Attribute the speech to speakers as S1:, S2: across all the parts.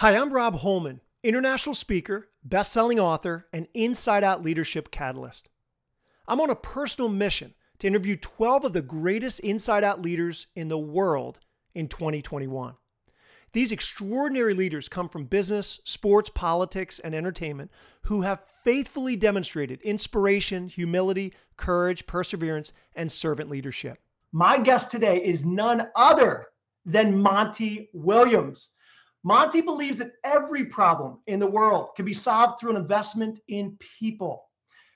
S1: Hi, I'm Rob Holman, international speaker, best selling author, and inside out leadership catalyst. I'm on a personal mission to interview 12 of the greatest inside out leaders in the world in 2021. These extraordinary leaders come from business, sports, politics, and entertainment who have faithfully demonstrated inspiration, humility, courage, perseverance, and servant leadership.
S2: My guest today is none other than Monty Williams. Monty believes that every problem in the world can be solved through an investment in people.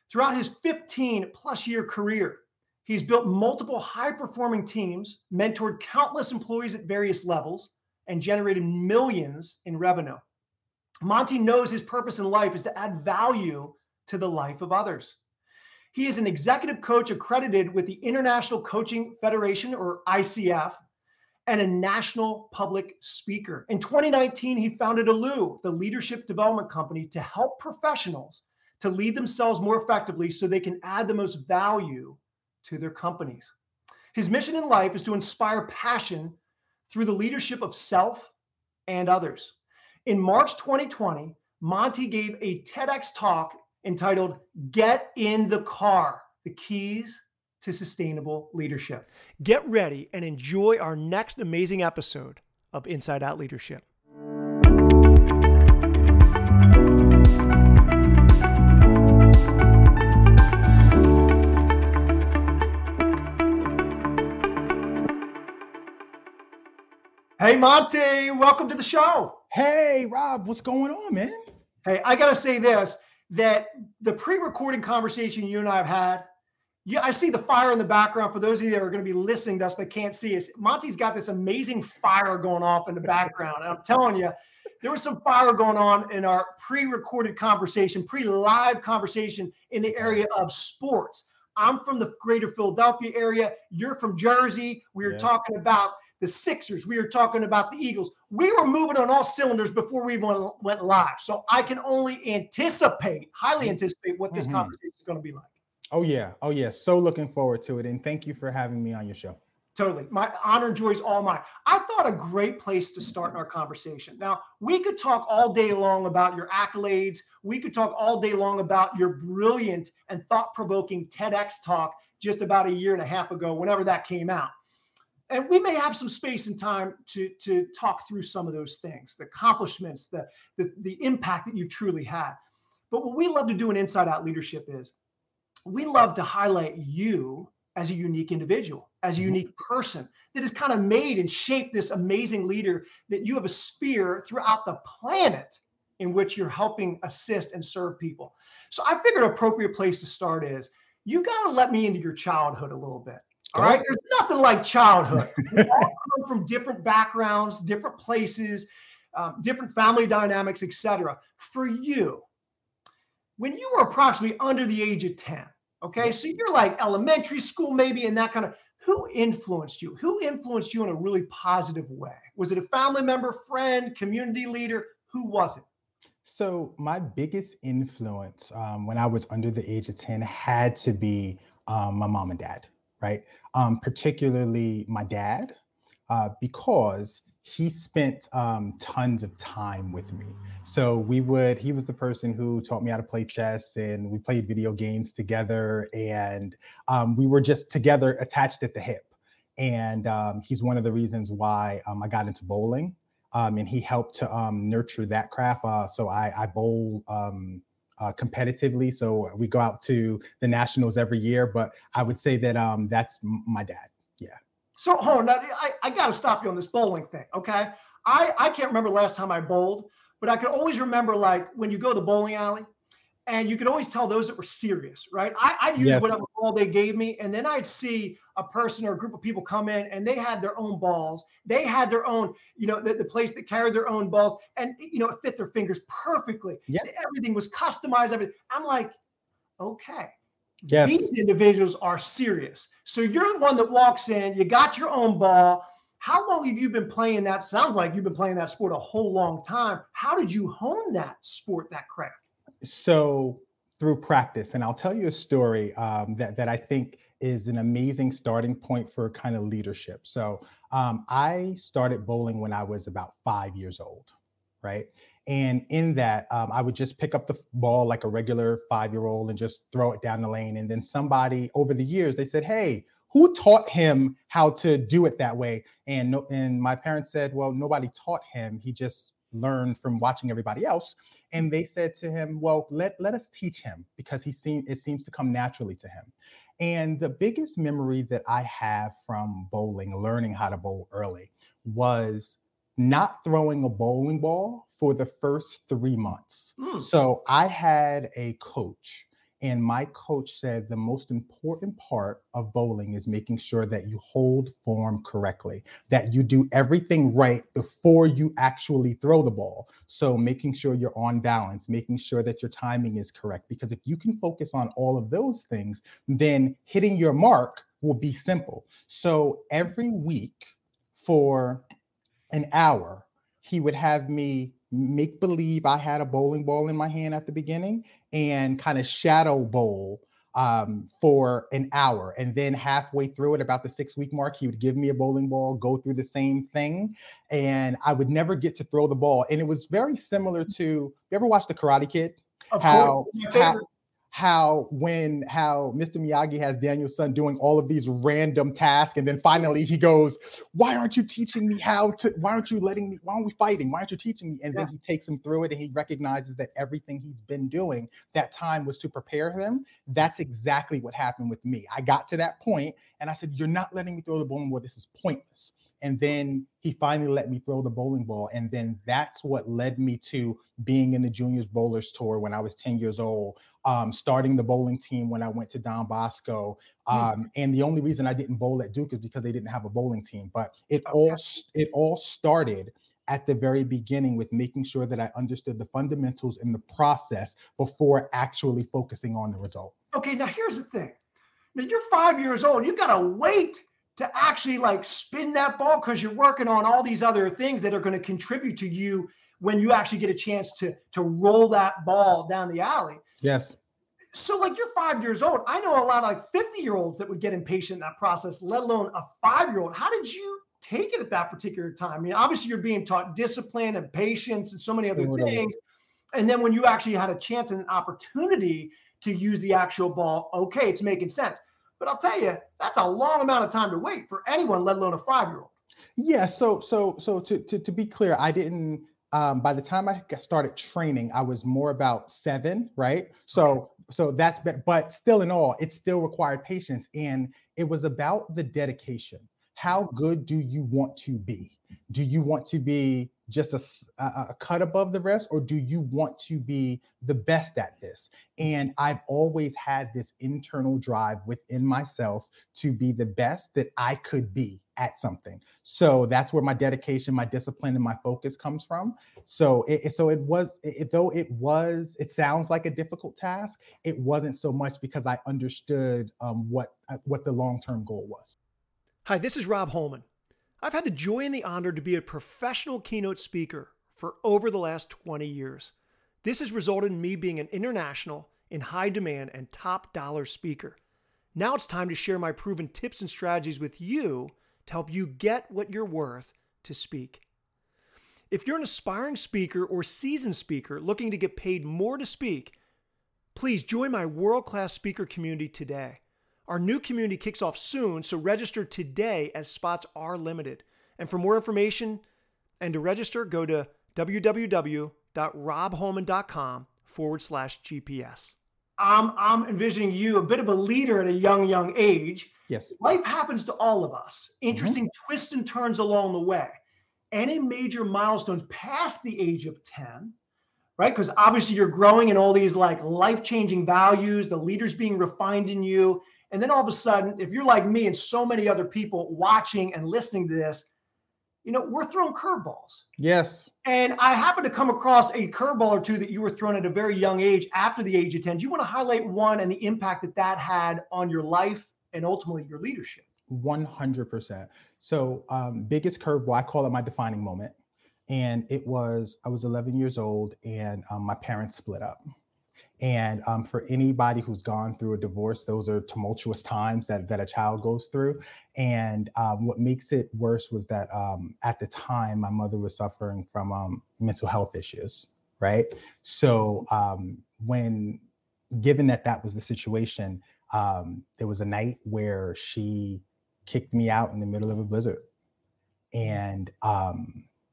S2: Throughout his 15 plus year career, he's built multiple high performing teams, mentored countless employees at various levels, and generated millions in revenue. Monty knows his purpose in life is to add value to the life of others. He is an executive coach accredited with the International Coaching Federation, or ICF, and a national public speaker. In 2019, he founded ALU, the leadership development company, to help professionals to lead themselves more effectively so they can add the most value to their companies. His mission in life is to inspire passion through the leadership of self and others. In March 2020, Monty gave a TEDx talk entitled Get in the Car The Keys to sustainable leadership.
S1: Get ready and enjoy our next amazing episode of Inside Out Leadership.
S2: Hey, Monty, welcome to the show.
S3: Hey, Rob, what's going on, man?
S2: Hey, I got to say this that the pre recording conversation you and I have had yeah, I see the fire in the background. For those of you that are going to be listening to us but can't see us, Monty's got this amazing fire going off in the background. And I'm telling you, there was some fire going on in our pre-recorded conversation, pre-live conversation in the area of sports. I'm from the greater Philadelphia area. You're from Jersey. We were yeah. talking about the Sixers. We were talking about the Eagles. We were moving on all cylinders before we went, went live. So I can only anticipate, highly anticipate what this mm-hmm. conversation is going to be like.
S3: Oh yeah. Oh yeah. So looking forward to it. And thank you for having me on your show.
S2: Totally. My honor and joy is all mine. I thought a great place to start in our conversation. Now, we could talk all day long about your accolades. We could talk all day long about your brilliant and thought provoking TEDx talk just about a year and a half ago, whenever that came out. And we may have some space and time to, to talk through some of those things, the accomplishments, the, the, the impact that you truly had. But what we love to do in Inside Out Leadership is we love to highlight you as a unique individual, as a mm-hmm. unique person that has kind of made and shaped this amazing leader that you have a sphere throughout the planet in which you're helping assist and serve people. So I figured an appropriate place to start is you got to let me into your childhood a little bit. All right. There's nothing like childhood. we all come from different backgrounds, different places, um, different family dynamics, etc. For you, when you were approximately under the age of 10, okay, so you're like elementary school, maybe, and that kind of who influenced you? Who influenced you in a really positive way? Was it a family member, friend, community leader? Who was it?
S3: So, my biggest influence um, when I was under the age of 10 had to be um, my mom and dad, right? Um, particularly my dad, uh, because he spent um, tons of time with me. So we would, he was the person who taught me how to play chess and we played video games together. And um, we were just together attached at the hip. And um, he's one of the reasons why um, I got into bowling. Um, and he helped to um, nurture that craft. Uh, so I, I bowl uh, competitively. So we go out to the nationals every year. But I would say that that's my dad. Yeah.
S2: So hold on, I, I got to stop you on this bowling thing, okay? I, I can't remember last time I bowled, but I could always remember like when you go to the bowling alley and you could always tell those that were serious, right? I, would use yes. whatever ball they gave me, and then I'd see a person or a group of people come in and they had their own balls. They had their own, you know, the, the place that carried their own balls, and you know, it fit their fingers perfectly. Yep. Everything was customized. Everything. I'm like, okay, Yes. These individuals are serious. So you're the one that walks in, you got your own ball. How long have you been playing that? Sounds like you've been playing that sport a whole long time. How did you hone that sport, that craft?
S3: So through practice, and I'll tell you a story um, that that I think is an amazing starting point for kind of leadership. So um, I started bowling when I was about five years old. right? And in that, um, I would just pick up the ball like a regular five year old and just throw it down the lane. And then somebody over the years, they said, Hey, who taught him how to do it that way? And no, and my parents said, Well, nobody taught him. He just learned from watching everybody else. And they said to him, Well, let, let us teach him because he seemed it seems to come naturally to him. And the biggest memory that I have from bowling, learning how to bowl early, was not throwing a bowling ball for the first three months. Mm. So I had a coach and my coach said the most important part of bowling is making sure that you hold form correctly, that you do everything right before you actually throw the ball. So, making sure you're on balance, making sure that your timing is correct. Because if you can focus on all of those things, then hitting your mark will be simple. So, every week for an hour, he would have me make believe I had a bowling ball in my hand at the beginning and kind of shadow bowl um, for an hour. And then halfway through it, about the six week mark, he would give me a bowling ball, go through the same thing. And I would never get to throw the ball. And it was very similar to you ever watch The Karate Kid?
S2: Of how, how
S3: how when how Mr. Miyagi has Daniel-san doing all of these random tasks, and then finally he goes, "Why aren't you teaching me how to? Why aren't you letting me? Why aren't we fighting? Why aren't you teaching me?" And yeah. then he takes him through it, and he recognizes that everything he's been doing that time was to prepare him. That's exactly what happened with me. I got to that point, and I said, "You're not letting me throw the ball. This is pointless." And then he finally let me throw the bowling ball. And then that's what led me to being in the juniors bowlers tour when I was 10 years old, um, starting the bowling team when I went to Don Bosco. Hmm. Um, and the only reason I didn't bowl at Duke is because they didn't have a bowling team. But it okay. all it all started at the very beginning with making sure that I understood the fundamentals in the process before actually focusing on the result.
S2: Okay, now here's the thing. Now you're five years old. You got to wait to actually like spin that ball because you're working on all these other things that are going to contribute to you when you actually get a chance to to roll that ball down the alley.
S3: Yes.
S2: So like you're five years old. I know a lot of like 50 year olds that would get impatient in that process, let alone a five year old. How did you take it at that particular time? I mean, obviously you're being taught discipline and patience and so many other totally. things. And then when you actually had a chance and an opportunity to use the actual ball, okay, it's making sense. But I'll tell you, that's a long amount of time to wait for anyone, let alone a five year old.
S3: Yeah. So, so, so to, to, to be clear, I didn't, um, by the time I started training, I was more about seven, right? So, okay. so that's, been, but still in all, it still required patience. And it was about the dedication. How good do you want to be? Do you want to be just a, a, cut above the rest, or do you want to be the best at this? And I've always had this internal drive within myself to be the best that I could be at something. So that's where my dedication, my discipline, and my focus comes from. So it, so it was, it, though it was, it sounds like a difficult task. It wasn't so much because I understood um, what uh, what the long term goal was.
S1: Hi, this is Rob Holman. I've had the joy and the honor to be a professional keynote speaker for over the last 20 years. This has resulted in me being an international, in high demand, and top dollar speaker. Now it's time to share my proven tips and strategies with you to help you get what you're worth to speak. If you're an aspiring speaker or seasoned speaker looking to get paid more to speak, please join my world class speaker community today. Our new community kicks off soon, so register today as spots are limited. And for more information and to register, go to www.robholman.com forward slash GPS.
S2: I'm, I'm envisioning you a bit of a leader at a young, young age.
S3: Yes.
S2: Life happens to all of us. Interesting mm-hmm. twists and turns along the way. Any major milestones past the age of 10, right? Because obviously you're growing in all these like life changing values, the leaders being refined in you. And then all of a sudden, if you're like me and so many other people watching and listening to this, you know, we're throwing curveballs.
S3: Yes.
S2: And I happen to come across a curveball or two that you were thrown at a very young age after the age of 10. Do you want to highlight one and the impact that that had on your life and ultimately your leadership?
S3: 100%. So, um, biggest curveball, I call it my defining moment. And it was, I was 11 years old and um, my parents split up And um, for anybody who's gone through a divorce, those are tumultuous times that, that a child goes through. And um, what makes it worse was that um, at the time, my mother was suffering from um, mental health issues, right? So um, when, given that that was the situation, um, there was a night where she kicked me out in the middle of a blizzard. And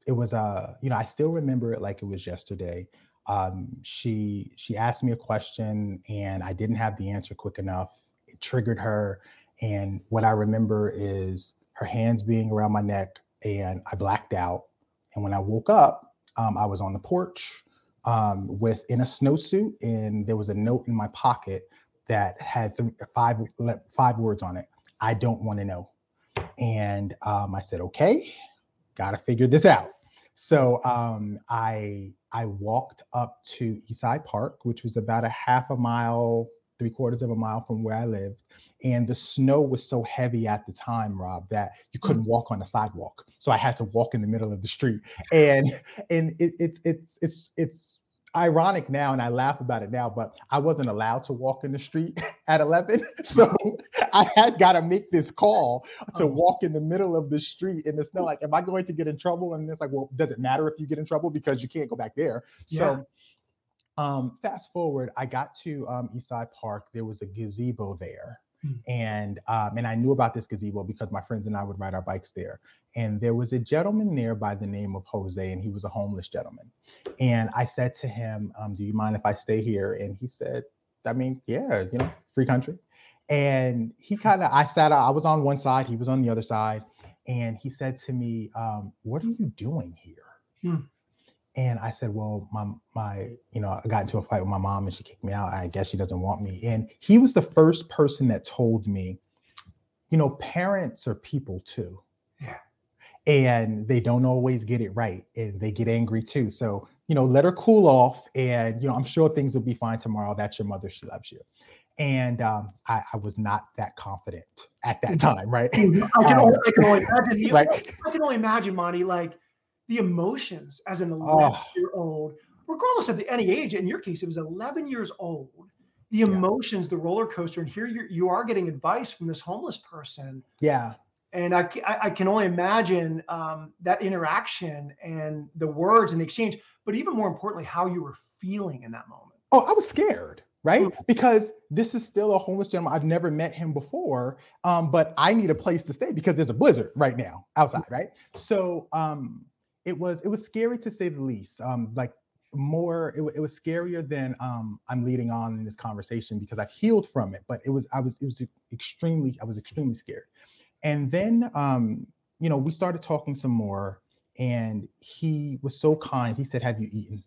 S3: it was, a, uh, you know, I still remember it like it was yesterday um, she she asked me a question and I didn't have the answer quick enough. It triggered her, and what I remember is her hands being around my neck, and I blacked out. And when I woke up, um, I was on the porch um, with in a snowsuit, and there was a note in my pocket that had five five words on it. I don't want to know. And um, I said, okay, got to figure this out. So um, I I walked up to Eastside Park, which was about a half a mile, three quarters of a mile from where I lived. And the snow was so heavy at the time, Rob, that you couldn't mm. walk on the sidewalk. So I had to walk in the middle of the street. And and it, it it's it's it's ironic now and I laugh about it now, but I wasn't allowed to walk in the street at 11. So I had got to make this call to oh. walk in the middle of the street in the snow. Like, am I going to get in trouble? And it's like, well, does it matter if you get in trouble because you can't go back there? Yeah. So um, fast forward, I got to um, Eastside Park. There was a gazebo there. Hmm. And um, and I knew about this gazebo because my friends and I would ride our bikes there. And there was a gentleman there by the name of Jose, and he was a homeless gentleman. And I said to him, um, "Do you mind if I stay here?" And he said, "I mean, yeah, you know, free country." And he hmm. kind of, I sat, I was on one side, he was on the other side, and he said to me, um, "What are you doing here?" Hmm. And I said, well, my my, you know, I got into a fight with my mom and she kicked me out. I guess she doesn't want me. And he was the first person that told me, you know, parents are people too.
S2: Yeah.
S3: And they don't always get it right and they get angry too. So, you know, let her cool off and you know, I'm sure things will be fine tomorrow. That's your mother, she loves you. And um, I, I, was not that confident at that mm-hmm. time, right?
S2: Mm-hmm. I can, only, I can only imagine. like, I can only imagine, Monty, like the emotions as an 11 oh. year old, regardless of the, any age. In your case, it was 11 years old. The emotions, yeah. the roller coaster, and here you're, you are getting advice from this homeless person.
S3: Yeah.
S2: And I, I can only imagine um, that interaction and the words and the exchange, but even more importantly, how you were feeling in that moment.
S3: Oh, I was scared right? Mm. Because this is still a homeless gentleman. I've never met him before, um, but I need a place to stay because there's a blizzard right now outside, right? So um, it was it was scary to say the least. Um, like more, it, it was scarier than um, I'm leading on in this conversation because I've healed from it. But it was I was it was extremely I was extremely scared. And then um, you know we started talking some more, and he was so kind. He said, "Have you eaten?"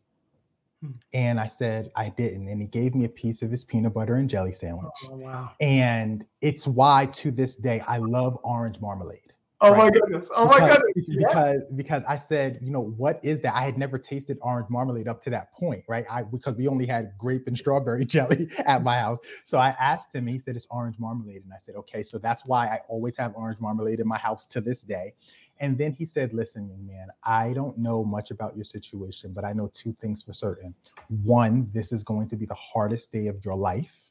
S3: Hmm. And I said, I didn't. And he gave me a piece of his peanut butter and jelly sandwich.
S2: Oh, wow.
S3: And it's why to this day I love orange marmalade.
S2: Oh right? my goodness. Oh because, my goodness.
S3: Because because I said, you know, what is that? I had never tasted orange marmalade up to that point, right? I because we only had grape and strawberry jelly at my house. So I asked him, he said it's orange marmalade. And I said, okay, so that's why I always have orange marmalade in my house to this day. And then he said, listen, man, I don't know much about your situation, but I know two things for certain. One, this is going to be the hardest day of your life.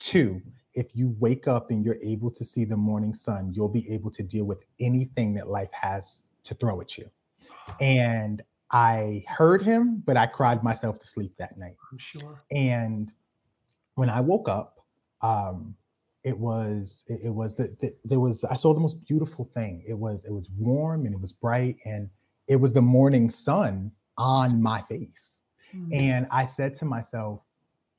S3: Two, if you wake up and you're able to see the morning sun, you'll be able to deal with anything that life has to throw at you. And I heard him, but I cried myself to sleep that night.
S2: I'm sure.
S3: And when I woke up, um, it was it, it was that the, there was I saw the most beautiful thing. It was it was warm and it was bright and it was the morning sun on my face. Mm-hmm. And I said to myself,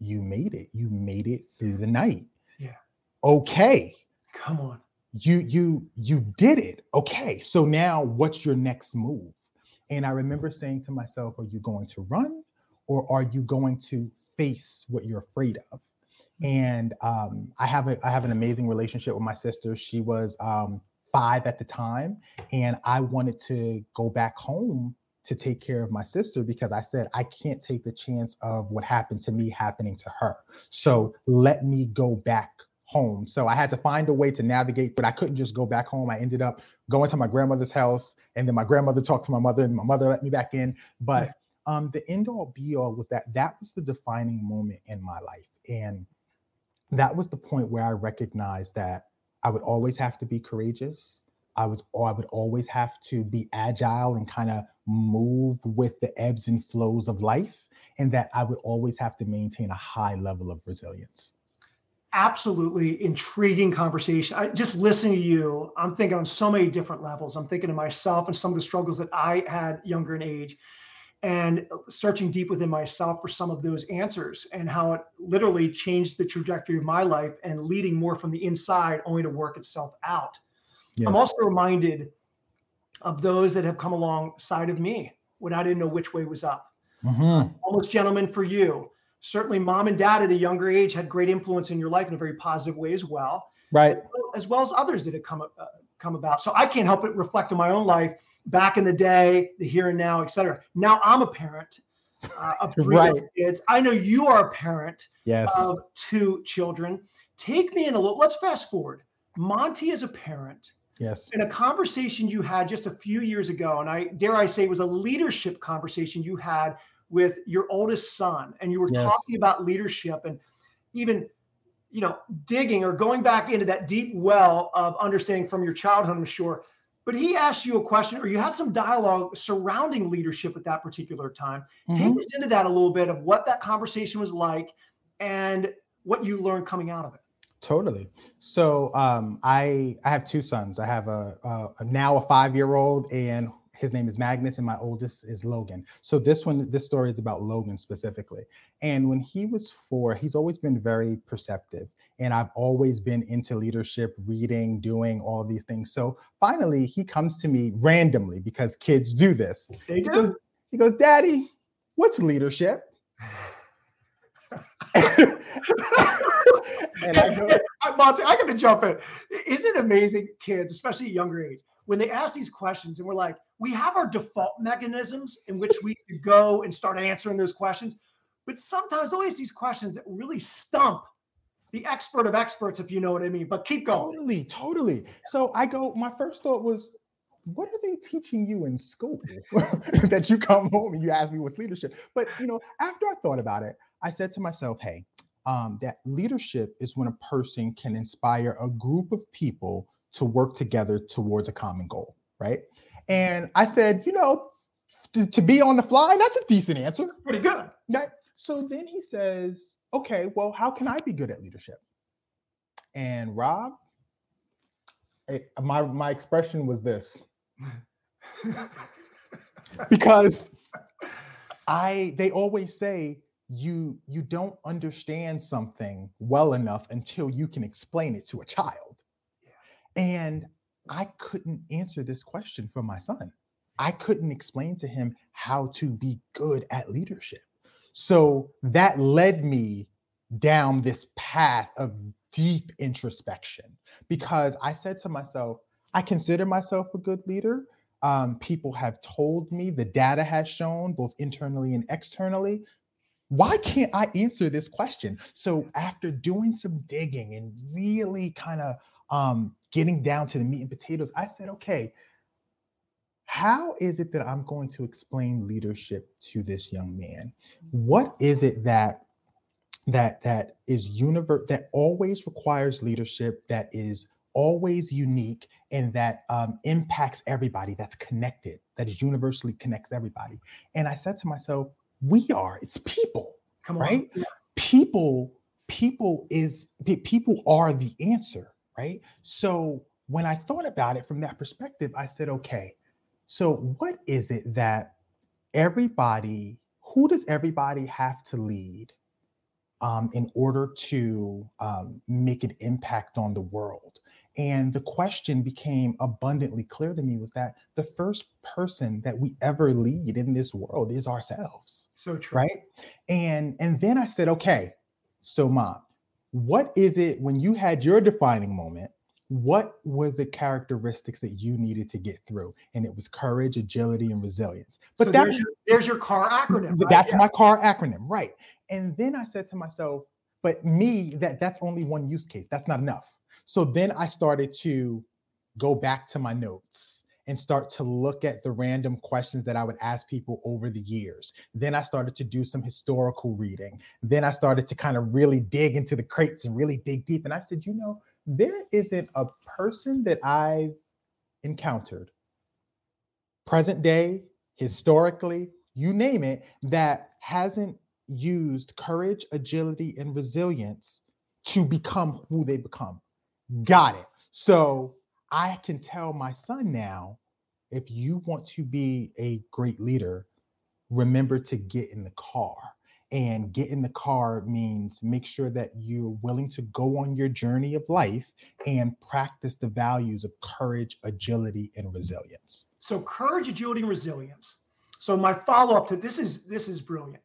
S3: "You made it. You made it through the night." Yeah. Okay
S2: come on
S3: you you you did it okay so now what's your next move and i remember saying to myself are you going to run or are you going to face what you're afraid of mm-hmm. and um, i have a i have an amazing relationship with my sister she was um, five at the time and i wanted to go back home to take care of my sister because I said, I can't take the chance of what happened to me happening to her. So let me go back home. So I had to find a way to navigate, but I couldn't just go back home. I ended up going to my grandmother's house, and then my grandmother talked to my mother, and my mother let me back in. But um, the end all be all was that that was the defining moment in my life. And that was the point where I recognized that I would always have to be courageous. I was I would always have to be agile and kind of move with the ebbs and flows of life, and that I would always have to maintain a high level of resilience.
S2: Absolutely intriguing conversation. I, just listening to you, I'm thinking on so many different levels. I'm thinking of myself and some of the struggles that I had younger in age and searching deep within myself for some of those answers and how it literally changed the trajectory of my life and leading more from the inside only to work itself out. I'm also reminded of those that have come alongside of me when I didn't know which way was up. Mm-hmm. Almost gentlemen for you. Certainly, mom and dad at a younger age had great influence in your life in a very positive way as well.
S3: Right.
S2: As well as others that have come uh, come about. So I can't help but reflect on my own life back in the day, the here and now, etc. Now I'm a parent uh, of three right. kids. I know you are a parent
S3: yes.
S2: of two children. Take me in a little. Let's fast forward. Monty is a parent.
S3: Yes.
S2: In a conversation you had just a few years ago, and I dare I say it was a leadership conversation you had with your oldest son, and you were yes. talking about leadership and even you know digging or going back into that deep well of understanding from your childhood, I'm sure but he asked you a question or you had some dialogue surrounding leadership at that particular time. Mm-hmm. Take us into that a little bit of what that conversation was like and what you learned coming out of it.
S3: Totally. So um, I I have two sons. I have a, a, a now a five year old and his name is Magnus, and my oldest is Logan. So this one, this story is about Logan specifically. And when he was four, he's always been very perceptive and I've always been into leadership, reading, doing all these things. So finally, he comes to me randomly because kids do this.
S2: They do.
S3: He goes, he goes Daddy, what's leadership? and
S2: I go, Monty, I got to jump in. Isn't it amazing, kids, especially at younger age, when they ask these questions and we're like, we have our default mechanisms in which we could go and start answering those questions. But sometimes always these questions that really stump the expert of experts, if you know what I mean. But keep going.
S3: Totally, totally. So I go, my first thought was, what are they teaching you in school that you come home and you ask me what's leadership? But you know, after I thought about it, I said to myself, hey, um, that leadership is when a person can inspire a group of people to work together towards a common goal, right? And I said, you know, to, to be on the fly, that's a decent answer.
S2: Pretty good.
S3: Yeah. So then he says, okay, well, how can I be good at leadership? And Rob, it, eh, my my expression was this. because I they always say you you don't understand something well enough until you can explain it to a child. Yeah. And I couldn't answer this question for my son. I couldn't explain to him how to be good at leadership. So that led me down this path of deep introspection because I said to myself, I consider myself a good leader. Um, people have told me, the data has shown, both internally and externally. Why can't I answer this question? So, after doing some digging and really kind of um, getting down to the meat and potatoes, I said, okay, how is it that I'm going to explain leadership to this young man? What is it that that that is universe that always requires leadership that is always unique and that um, impacts everybody that's connected that is universally connects everybody and i said to myself we are it's people
S2: Come
S3: on. right yeah. people people is people are the answer right so when i thought about it from that perspective i said okay so what is it that everybody who does everybody have to lead um, in order to um, make an impact on the world. And the question became abundantly clear to me was that the first person that we ever lead in this world is ourselves.
S2: So true.
S3: Right. And and then I said, okay, so mom, what is it when you had your defining moment? What were the characteristics that you needed to get through? And it was courage, agility, and resilience.
S2: But so there's, your, there's your CAR acronym.
S3: Right? That's yeah. my CAR acronym, right? And then I said to myself, but me, that that's only one use case. That's not enough. So then I started to go back to my notes and start to look at the random questions that I would ask people over the years. Then I started to do some historical reading. Then I started to kind of really dig into the crates and really dig deep. And I said, you know, there isn't a person that I've encountered, present day, historically, you name it, that hasn't used courage, agility, and resilience to become who they become. Got it. So I can tell my son now if you want to be a great leader, remember to get in the car. And get in the car means make sure that you're willing to go on your journey of life and practice the values of courage, agility, and resilience.
S2: So courage, agility, and resilience. So my follow-up to this is this is brilliant.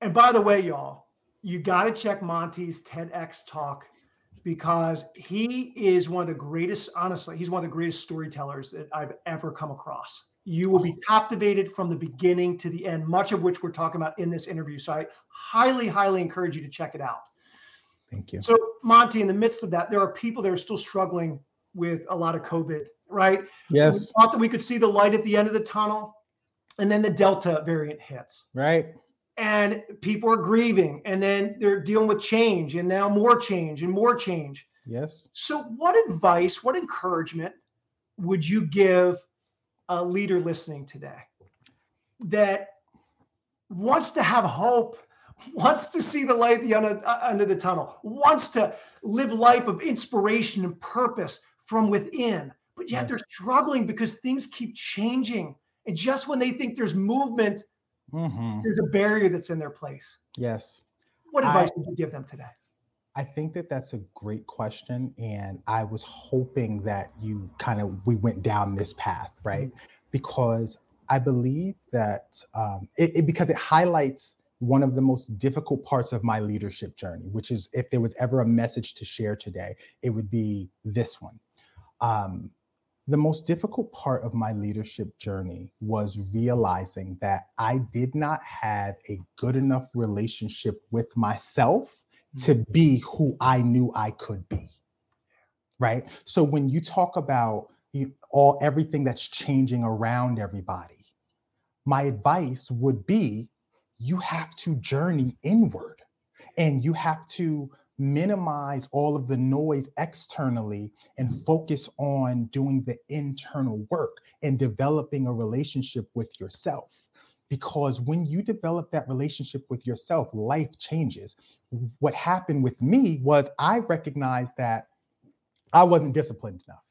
S2: And by the way, y'all, you got to check Monty's TEDx talk because he is one of the greatest, honestly, he's one of the greatest storytellers that I've ever come across. You will be captivated from the beginning to the end, much of which we're talking about in this interview. So I highly, highly encourage you to check it out.
S3: Thank you.
S2: So, Monty, in the midst of that, there are people that are still struggling with a lot of COVID, right?
S3: Yes.
S2: We thought that we could see the light at the end of the tunnel, and then the Delta variant hits.
S3: Right
S2: and people are grieving and then they're dealing with change and now more change and more change
S3: yes
S2: so what advice what encouragement would you give a leader listening today that wants to have hope wants to see the light the under, uh, under the tunnel wants to live life of inspiration and purpose from within but yet yes. they're struggling because things keep changing and just when they think there's movement Mm-hmm. There's a barrier that's in their place.
S3: Yes.
S2: What advice I, would you give them today?
S3: I think that that's a great question, and I was hoping that you kind of we went down this path, right? Mm-hmm. Because I believe that um, it, it because it highlights one of the most difficult parts of my leadership journey, which is if there was ever a message to share today, it would be this one. Um, the most difficult part of my leadership journey was realizing that I did not have a good enough relationship with myself to mm. be who I knew I could be. Right? So when you talk about you, all everything that's changing around everybody, my advice would be you have to journey inward and you have to minimize all of the noise externally and mm-hmm. focus on doing the internal work and developing a relationship with yourself. Because when you develop that relationship with yourself, life changes. What happened with me was I recognized that I wasn't disciplined enough.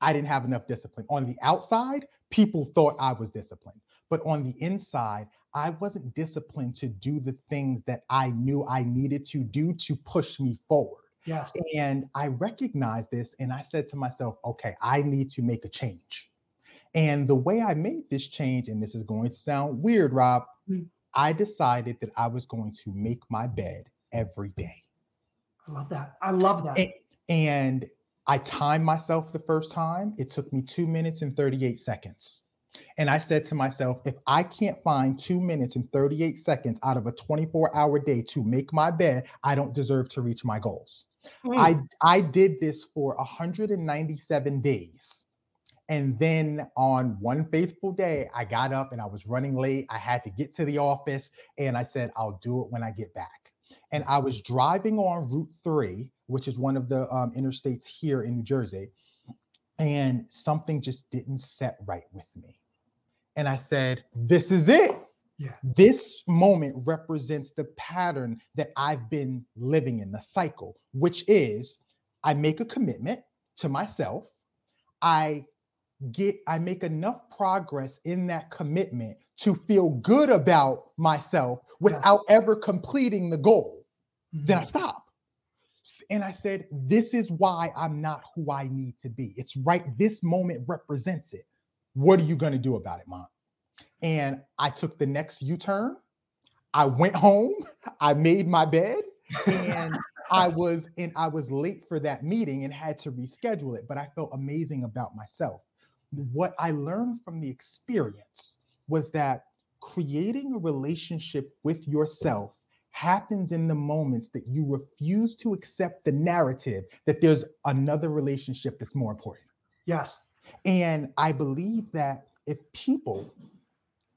S3: I didn't have enough discipline. On the outside, people thought I was disciplined. But on the inside, I wasn't disciplined to do the things that I knew I needed to do to push me forward.
S2: Yes.
S3: And I recognized this and I said to myself, okay, I need to make a change. And the way I made this change, and this is going to sound weird, Rob, mm-hmm. I decided that I was going to make my bed every day.
S2: I love that. I love that.
S3: And, and I timed myself the first time. It took me two minutes and 38 seconds. And I said to myself, if I can't find two minutes and 38 seconds out of a 24 hour day to make my bed, I don't deserve to reach my goals. Mm. I, I did this for 197 days. And then on one faithful day, I got up and I was running late. I had to get to the office and I said, I'll do it when I get back. And I was driving on Route 3, which is one of the um, interstates here in New Jersey. And something just didn't set right with me and I said, This is it.
S2: Yeah.
S3: This moment represents the pattern that I've been living in, the cycle, which is I make a commitment to myself. I get, I make enough progress in that commitment to feel good about myself without yeah. ever completing the goal. Mm-hmm. Then I stop. And I said, This is why I'm not who I need to be. It's right. This moment represents it. What are you going to do about it, mom? And I took the next U turn. I went home. I made my bed, and I was and I was late for that meeting and had to reschedule it. But I felt amazing about myself. What I learned from the experience was that creating a relationship with yourself happens in the moments that you refuse to accept the narrative that there's another relationship that's more important.
S2: Yes.
S3: And I believe that if people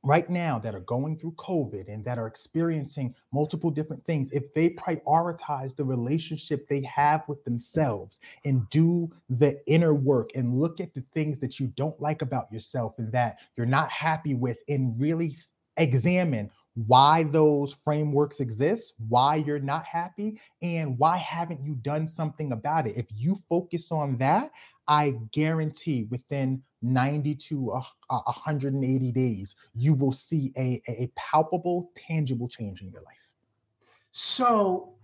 S3: right now that are going through COVID and that are experiencing multiple different things, if they prioritize the relationship they have with themselves and do the inner work and look at the things that you don't like about yourself and that you're not happy with and really examine why those frameworks exist, why you're not happy, and why haven't you done something about it. If you focus on that, I guarantee within 90 to 180 uh, days, you will see a, a palpable, tangible change in your life.
S2: So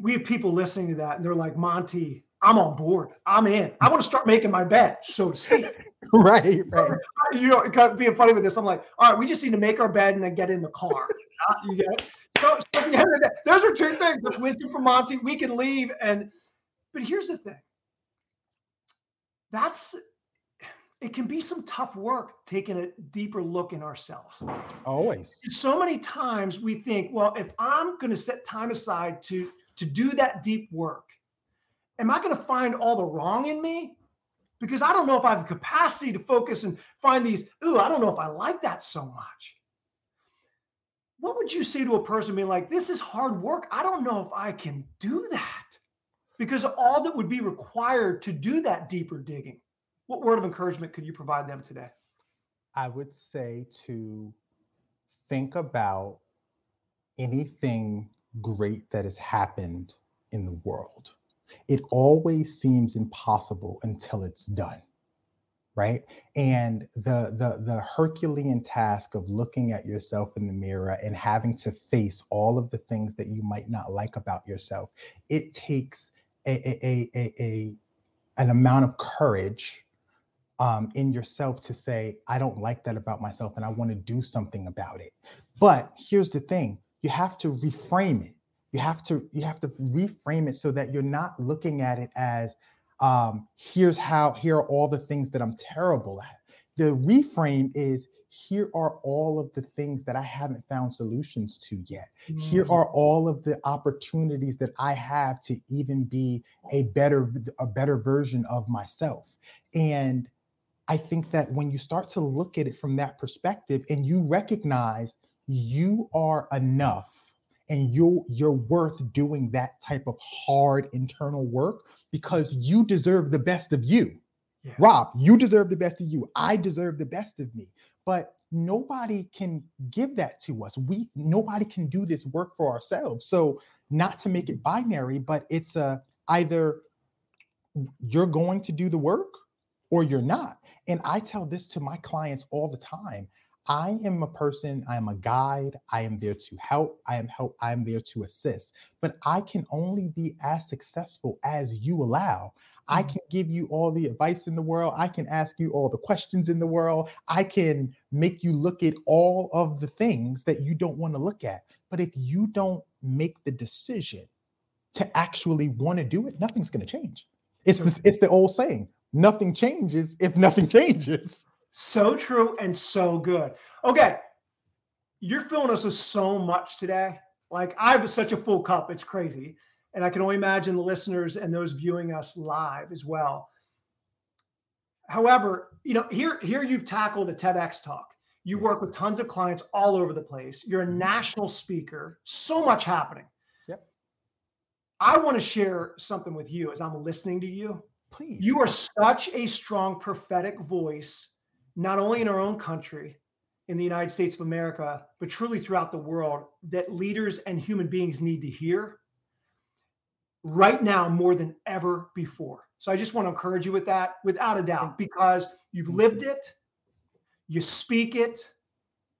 S2: we have people listening to that and they're like, Monty, I'm on board. I'm in. I want to start making my bed, so to speak.
S3: right, right.
S2: You know, kind of being funny with this, I'm like, all right, we just need to make our bed and then get in the car. Uh, you get it? So, so at the end of the day, those are two things. That's wisdom from Monty. We can leave. And but here's the thing. That's it can be some tough work taking a deeper look in ourselves.
S3: Always.
S2: So many times we think, well, if I'm going to set time aside to to do that deep work, am I going to find all the wrong in me? Because I don't know if I have the capacity to focus and find these, ooh, I don't know if I like that so much. What would you say to a person being like, this is hard work? I don't know if I can do that. Because all that would be required to do that deeper digging what word of encouragement could you provide them today?
S3: I would say to think about anything great that has happened in the world. It always seems impossible until it's done. Right. And the the the Herculean task of looking at yourself in the mirror and having to face all of the things that you might not like about yourself, it takes a, a, a, a an amount of courage um, in yourself to say, I don't like that about myself and I want to do something about it. But here's the thing you have to reframe it. You have to you have to reframe it so that you're not looking at it as um, here's how here are all the things that I'm terrible at. The reframe is here are all of the things that I haven't found solutions to yet. Mm-hmm. Here are all of the opportunities that I have to even be a better a better version of myself. And I think that when you start to look at it from that perspective and you recognize you are enough and you you're worth doing that type of hard internal work because you deserve the best of you. Yeah. Rob, you deserve the best of you. I deserve the best of me. But nobody can give that to us. We nobody can do this work for ourselves. So not to make it binary, but it's a either you're going to do the work or you're not. And I tell this to my clients all the time. I am a person, I am a guide, I am there to help, I am help, I am there to assist, but I can only be as successful as you allow. I mm-hmm. can give you all the advice in the world. I can ask you all the questions in the world. I can make you look at all of the things that you don't want to look at. But if you don't make the decision to actually want to do it, nothing's going to change. It's it's the old saying, nothing changes if nothing changes.
S2: So true and so good. Okay. You're filling us with so much today. Like I have such a full cup, it's crazy. And I can only imagine the listeners and those viewing us live as well. However, you know, here here you've tackled a TEDx talk. You work with tons of clients all over the place. You're a mm-hmm. national speaker, so much happening.
S3: Yep.
S2: I want to share something with you as I'm listening to you.
S3: Please.
S2: You are such a strong prophetic voice, not only in our own country, in the United States of America, but truly throughout the world, that leaders and human beings need to hear right now more than ever before. So I just want to encourage you with that, without a doubt, because you've lived it, you speak it,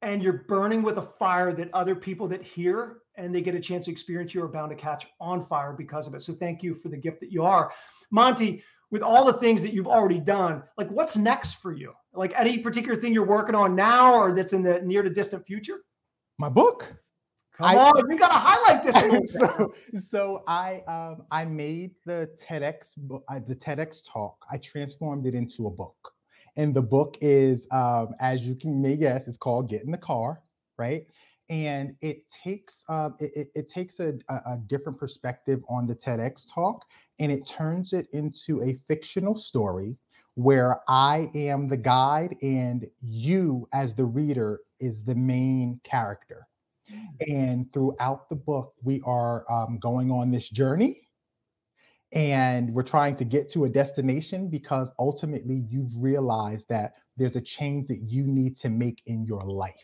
S2: and you're burning with a fire that other people that hear and they get a chance to experience you are bound to catch on fire because of it. So thank you for the gift that you are. Monty, with all the things that you've already done, like what's next for you? Like any particular thing you're working on now or that's in the near to distant future?
S3: My book.
S2: Come I, on, we gotta highlight this.
S3: so, so I um, I made the TEDx uh, the TEDx talk. I transformed it into a book, and the book is, um, as you can may guess, it's called "Get in the Car," right? And it takes uh, it, it, it, takes a, a different perspective on the TEDx talk and it turns it into a fictional story where I am the guide and you, as the reader, is the main character. Mm. And throughout the book, we are um, going on this journey and we're trying to get to a destination because ultimately you've realized that there's a change that you need to make in your life.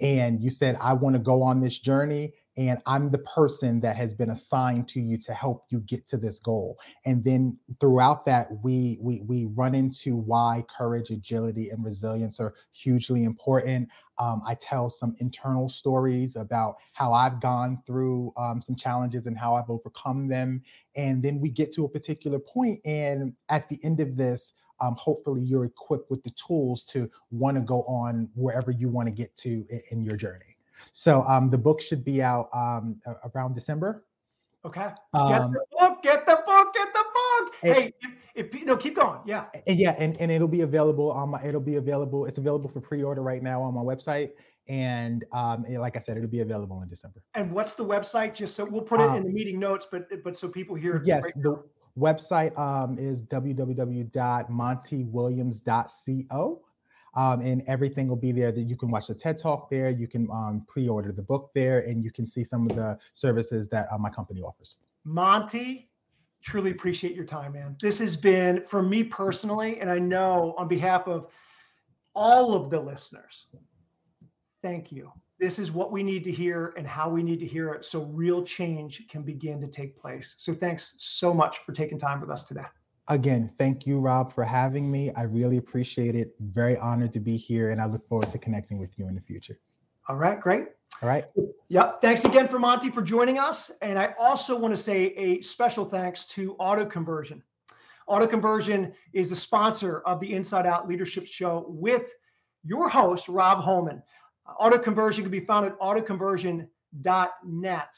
S3: And you said, I want to go on this journey and I'm the person that has been assigned to you to help you get to this goal. And then throughout that, we we we run into why courage, agility, and resilience are hugely important. Um, I tell some internal stories about how I've gone through um, some challenges and how I've overcome them. And then we get to a particular point, and at the end of this, um, hopefully you're equipped with the tools to want to go on wherever you want to get to in, in your journey. So um, the book should be out um, around December.
S2: Okay. Um, get the book. Get the book. Get the book. And, hey, if, if no, keep going. Yeah.
S3: And yeah, and, and it'll be available on my. It'll be available. It's available for pre-order right now on my website. And um, like I said, it'll be available in December.
S2: And what's the website? Just so we'll put it um, in the meeting notes, but but so people hear.
S3: Yes, right the website um, is www.montywilliams.co. Um, and everything will be there that you can watch the TED Talk there. You can um, pre-order the book there, and you can see some of the services that uh, my company offers.
S2: Monty, truly appreciate your time, man. This has been for me personally, and I know on behalf of all of the listeners. Thank you. This is what we need to hear and how we need to hear it so real change can begin to take place. So, thanks so much for taking time with us today.
S3: Again, thank you, Rob, for having me. I really appreciate it. Very honored to be here, and I look forward to connecting with you in the future.
S2: All right, great.
S3: All right.
S2: Yep. Thanks again for Monty for joining us. And I also want to say a special thanks to Auto Conversion. Auto Conversion is the sponsor of the Inside Out Leadership Show with your host, Rob Holman. Auto Conversion can be found at autoconversion.net.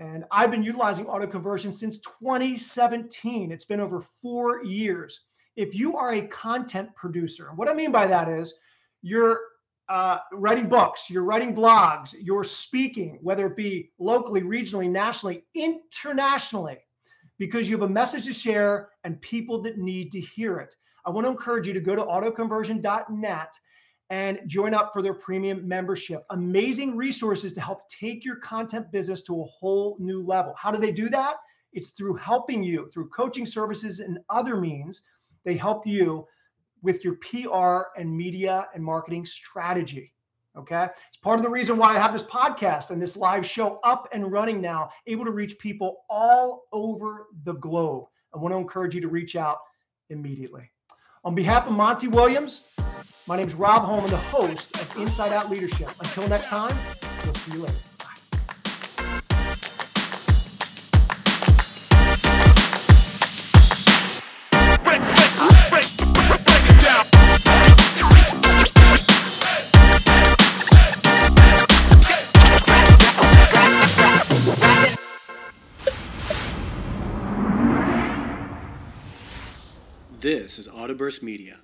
S2: And I've been utilizing auto conversion since 2017. It's been over four years. If you are a content producer, what I mean by that is you're uh, writing books, you're writing blogs, you're speaking, whether it be locally, regionally, nationally, internationally, because you have a message to share and people that need to hear it. I want to encourage you to go to autoconversion.net and join up for their premium membership. Amazing resources to help take your content business to a whole new level. How do they do that? It's through helping you through coaching services and other means. They help you with your PR and media and marketing strategy. Okay. It's part of the reason why I have this podcast and this live show up and running now, able to reach people all over the globe. I want to encourage you to reach out immediately. On behalf of Monty Williams, my name is Rob Holman, the host of Inside Out Leadership. Until next time, we'll see you later.
S1: This is Autoburst Media.